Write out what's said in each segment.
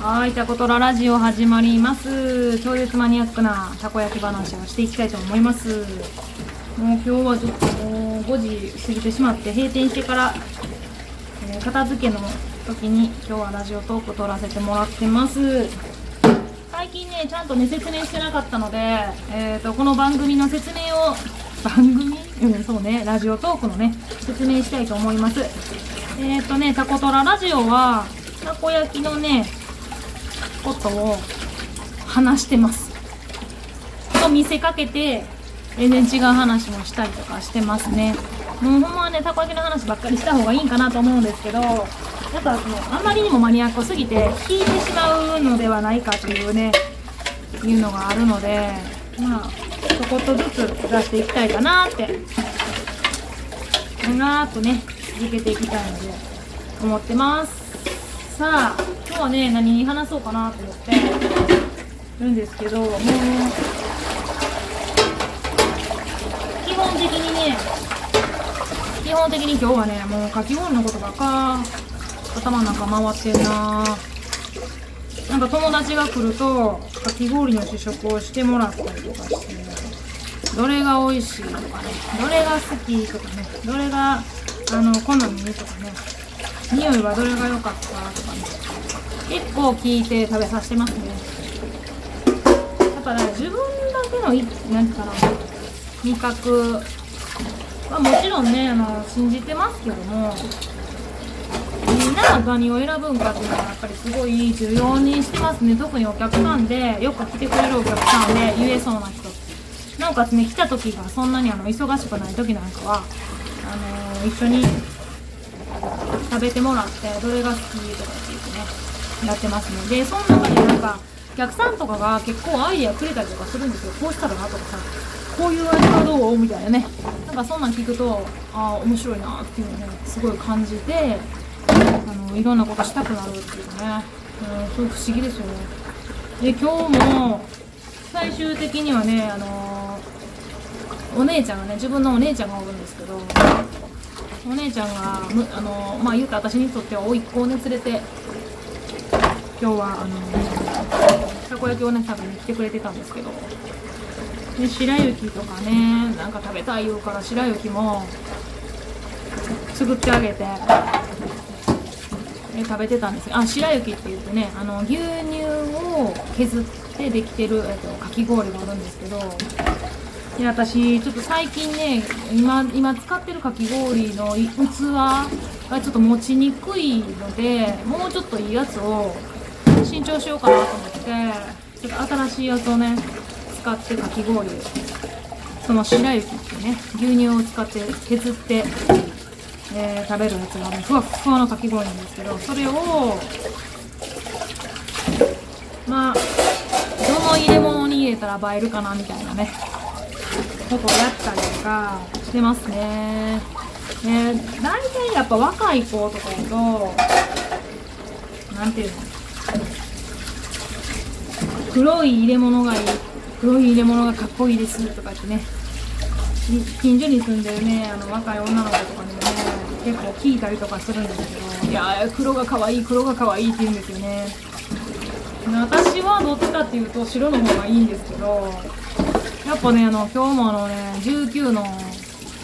はい、タコトララジオ始まります。超絶マニアックなたこ焼き話をしていきたいと思います。もう今日はちょっともう5時過ぎてしまって閉店してから、えー片付けの時に今日はラジオトーク撮らせてもらってます。最近ね、ちゃんとね、説明してなかったので、えー、とこの番組の説明を、番組？うん、そうね、ラジオトークのね、説明したいと思います。えっ、とね、タコトララジオは、たこ焼きのね、ことを話してます。と見せかけて、全然違う話もしたりとかしてますね。もうほんまはね、たこ焼きの話ばっかりした方がいいんかなと思うんですけど、やっぱその、あまりにもマニアックすぎて、聞いてしまうのではないかというね、いうのがあるので、まあ、ちょこっとずつ出していきたいかなって、長くね、続けていきたいので、思ってます。さ、今日はね、何話そうかなと思ってるんですけど、もう、基本的にね、基本的に今日はね、もうかき氷のことばっか頭の中回ってんな。なんか友達が来ると、かき氷の試食をしてもらったりとかして、どれが美味しいとかね、どれが好きとかね、どれが、あの、好みとかね、匂いはどれが良かったとかね、結構聞いて食べさせてますね。やっぱね、自分だけのい、なんていうかな、味覚はもちろんね、あの、信じてますけども、みんなが何を選ぶんかっていうのはやっぱりすごい重要にしてますね。特にお客さんで、よく来てくれるお客さんで言えそうな人。なおかつね、来た時がそんなにあの忙しくない時なんかは、あの一緒に食べてもらって、どれが好きとかって言ってね、やってますね。で、その中になんか、お客さんとかが結構アイデアくれたりとかするんですよ。こうしたらなとかさ、こういう味はどうみたいなね。なんかそんなん聞くと、ああ、面白いなっていうのをね、すごい感じて、あのいろんなことしたくなるっていうね、うん、そう不思議ですよね。で、今日も、最終的にはね、あのお姉ちゃんがね、自分のお姉ちゃんがおるんですけど、お姉ちゃんが、むあのまあ言うと私にとっては甥っ子をね、連れて、今日は、あのたこ焼きをね、食べに来てくれてたんですけど、で白雪とかね、なんか食べたい言うから白雪も作ってあげて、え食べてたんですよあ白雪って言ってねあの牛乳を削ってできてる、えっと、かき氷があるんですけどで私ちょっと最近ね今今使ってるかき氷の器がちょっと持ちにくいのでもうちょっといいやつを新調しようかなと思ってちょっと新しいやつをね使ってかき氷その白雪ってね牛乳を使って削ってえー食べるやつがねふわふわのかき氷なんですけどそれをまあどの入れ物に入れたら映えるかなみたいなね。ことをやったりとかしてますね。ね大体やっぱ若い子とかだとなんていうの？黒い入れ物がいい黒い入れ物がかっこいいですとかってね。近所に住んでるねあの若い女の子とかにもね結構聞いたりとかするんですけどいやー黒が可愛い黒が可愛いって言うんですよね。私はどっちかっていうと白の方がいいんですけどやっぱねあの今日もあのね19の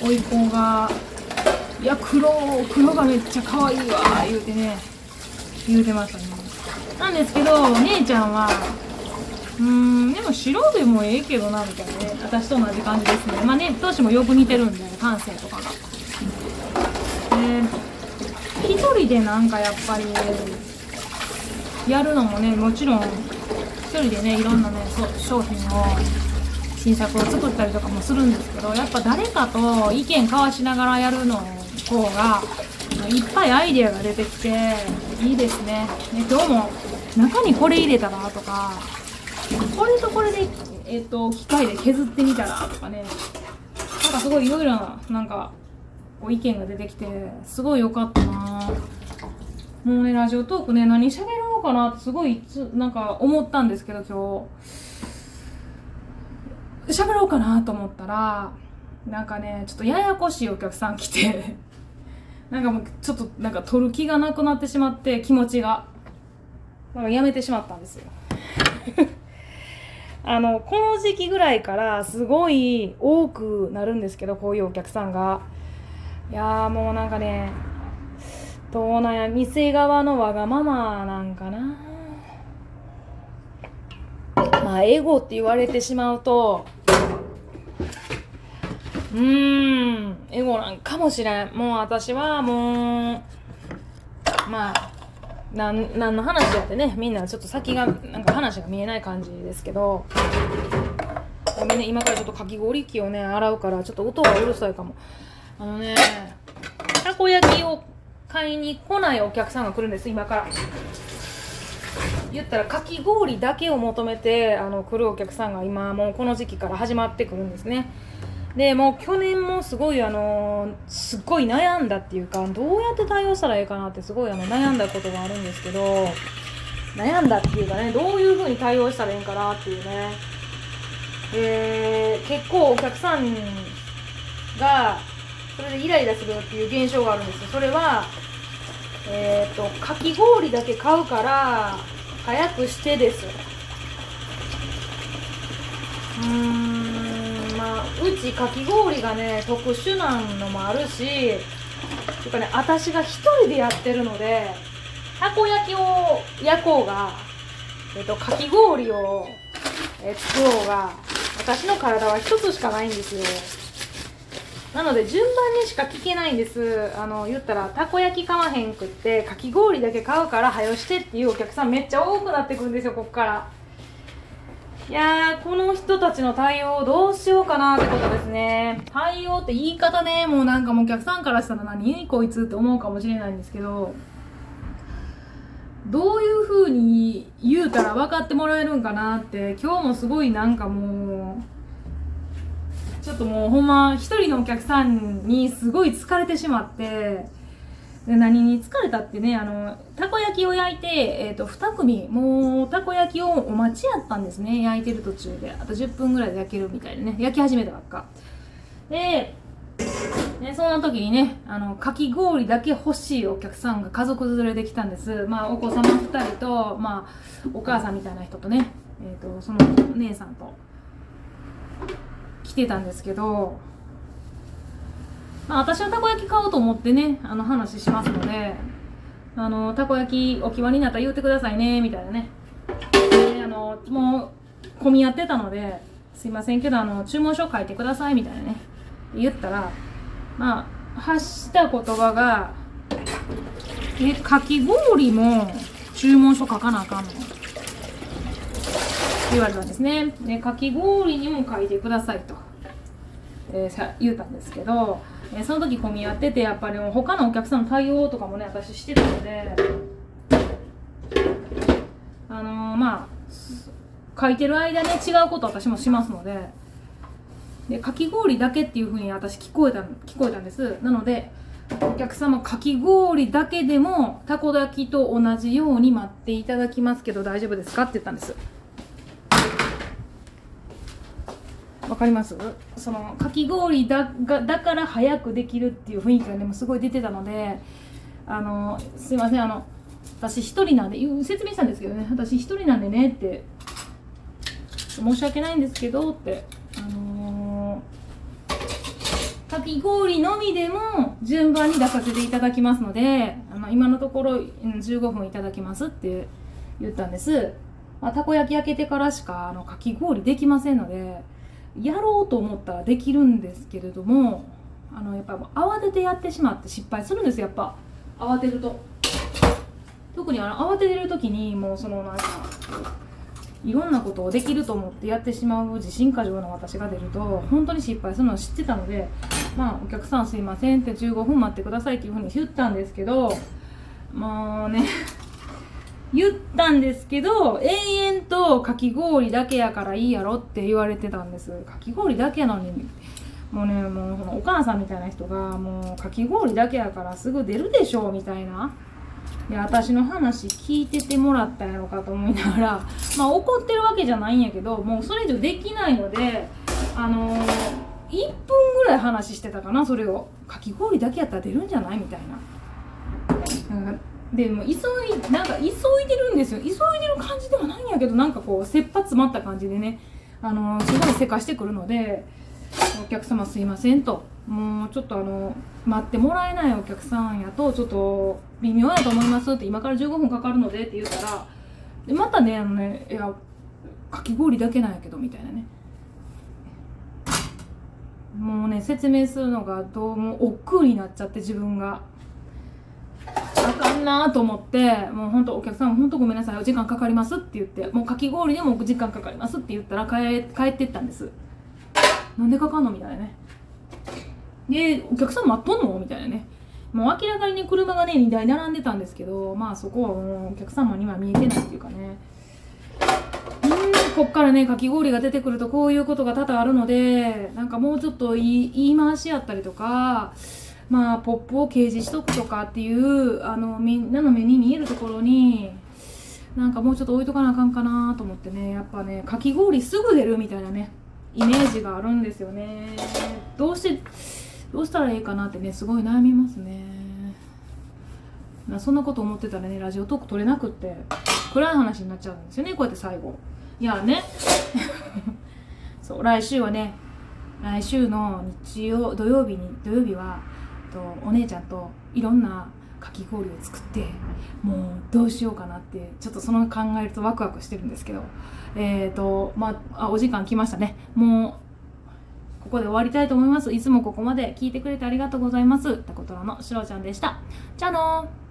甥っ子が「いや黒黒がめっちゃ可愛いわ」言うてね言うてましたね。なんですけど姉ちゃんはうーんでも白でもええけどなみたいなね私と同じ感じですね。まあね年もよく似てるんでね感性とかが。で一人でなんかやっぱりやるのもねもちろん一人でねいろんなね商品を新作を作ったりとかもするんですけどやっぱ誰かと意見交わしながらやるの方がいっぱいアイデアが出てきていいですね。で今日も中にこれ入れたらとかこれとこれで、えっと機械で削ってみたらとかね。なんかすごいいろいろななんかこう意見が出てきてすごい良かったな。もうねラジオトークね何喋ろうかなってすごいいつなんか思ったんですけど今日。喋ろうかなと思ったらなんかねちょっとややこしいお客さん来て なんかもうちょっとなんか取る気がなくなってしまって気持ちが。なんかやめてしまったんですよ。あのこの時期ぐらいからすごい多くなるんですけどこういうお客さんが。いやもうなんかねどうなんや店側のわがままなんかな。あエゴって言われてしまうとうーんエゴなんかもしれん。もう私はもうまあ何の話やってね。みんなちょっと先がなんか話が見えない感じですけど。ごめんね今からちょっとかき氷機をね洗うからちょっと音がうるさいかも。あのねたこ焼きを買いに来ないお客さんが来るんです今から。言ったらかき氷だけを求めてあの来るお客さんが今もうこの時期から始まってくるんですね。でもう去年もすごいあのすっごい悩んだっていうかどうやって対応したらいいかなってすごいあの悩んだことがあるんですけど悩んだっていうかねどういう風に対応したらいいんかなっていうね。えー、結構お客さんがそれでイライラするっていう現象があるんですよ。それはえっ、ー、とかき氷だけ買うから早くしてです。うーんまあうちかき氷がね特殊なのもあるしていうかね私が一人でやってるのでたこ焼きを焼こうが、えっと、かき氷を、え作ろうが私の体は一つしかないんですよ。なので順番にしか聞けないんです。あの言ったらたこ焼き買わへんくってかき氷だけ買うから早してっていうお客さんめっちゃ多くなってくるんですよこっから。いやーこの人たちの対応どうしようかなってことですね。対応って言い方ね。もうなんかもうお客さんからしたら何こいつって思うかもしれないんですけど。どういう風に言うたら分かってもらえるんかなって今日もすごいなんかもうちょっともうほんま一人のお客さんにすごい疲れてしまってで何に疲れたってねあのたこ焼きを焼いて、えーと、2組もうたこ焼きをお待ちやったんですね。焼いてる途中で。あと10分ぐらいで焼けるみたいでね。焼き始めたばっか。でね、そんな時にねあのかき氷だけ欲しいお客さんが家族連れで来たんです。まあお子様2人と、まあ、お母さんみたいな人とね、えーと、そのお姉さんと。来てたんですけど、まあ、私はたこ焼き買おうと思ってねあの話しますのであのたこ焼きお決まりになったら言うてくださいねみたいなねであのもう混み合ってたのですいませんけどあの注文書書いてくださいみたいなね言ったらまあ発した言葉が「えかき氷も注文書書かなあかんの?」言われたんですね。でかき氷にも書いてくださいと、えー、言うたんですけど、えー、その時混み合っててやっぱり他のお客さんの対応とかもね私してたのであのー、まあ書いてる間ね違うこと私もしますのででかき氷だけっていうふうに私聞こえた聞こえたんです。なのでお客様かき氷だけでもたこ焼きと同じように待っていただきますけど大丈夫ですか？って言ったんです。わかります？そのかき氷だがだから早くできるっていう雰囲気がねもすごい出てたのであのすいませんあの私一人なんで説明したんですけどね。私一人なんでねって申し訳ないんですけどってあのかき氷のみでも順番に出させていただきますのであの今のところ15分いただきますって言ったんです、まあ、たこ焼き焼けてからしかあのかき氷できませんのでやろうと思ったらできるんですけれどもあのやっぱ慌ててやってしまって失敗するんですやっぱ。慌てると。特にあの慌ててる時にもうそのなんかいろんなことをできると思ってやってしまう自信過剰な私が出ると本当に失敗するのを知ってたのでまあお客さんすいませんって15分待ってくださいっていうふうに言ったんですけどもうね言ったんですけど永遠とかき氷だけやからいいやろって言われてたんです。かき氷だけやのに。もうねもうそのお母さんみたいな人がもうかき氷だけやからすぐ出るでしょみたいな。で私の話聞いててもらったんやろかと思いながら まあ怒ってるわけじゃないんやけどもうそれ以上できないのであのー、1分ぐらい話してたかなそれを。かき氷だけやったら出るんじゃないみたいな。でも急いなんか急いでるんですよ。急いでる感じではないんやけどなんかこう切羽詰まった感じでね。あのすごいせかしてくるのでお客様すいませんと。もうちょっとあの待ってもらえないお客さんやとちょっと微妙やと思いますって今から15分かかるのでって言ったらでまたねあのねいやかき氷だけなんやけどみたいなね。もうね説明するのがどうも億劫になっちゃって自分が。あかんなと思ってもう本当お客さん本当ごめんなさいお時間かかりますって言ってもうかき氷でも時間かかりますって言ったら帰帰ってったんです。なんでかかんのみたいなね。でお客さん待っとんのみたいなね。もう明らかにね車がね2台並んでたんですけどまあそこはもうお客様には見えてないっていうかね。うんこっからねかき氷が出てくるとこういうことが多々あるのでなんかもうちょっと言い言い回しやったりとかまあポップを掲示しとくとかっていうあのみんなの目に見えるところになんかもうちょっと置いとかなあかんかなと思ってね。やっぱねかき氷すぐ出るみたいなねイメージがあるんですよね。どうしてどうしたらいいかなってねすごい悩みますね。まあそんなこと思ってたらねラジオトーク取れなくって暗い話になっちゃうんですよねこうやって最後。いやね。そう来週はね来週の日曜土曜日に土曜日はとお姉ちゃんといろんなかき氷を作ってもうどうしようかなってちょっとその考えるとワクワクしてるんですけど。えっ、ー、とまあお時間来ましたね。もうここで終わりたいと思います。いつもここまで聞いてくれてありがとうございます。タコトラのしろちゃんでした。じゃあのー。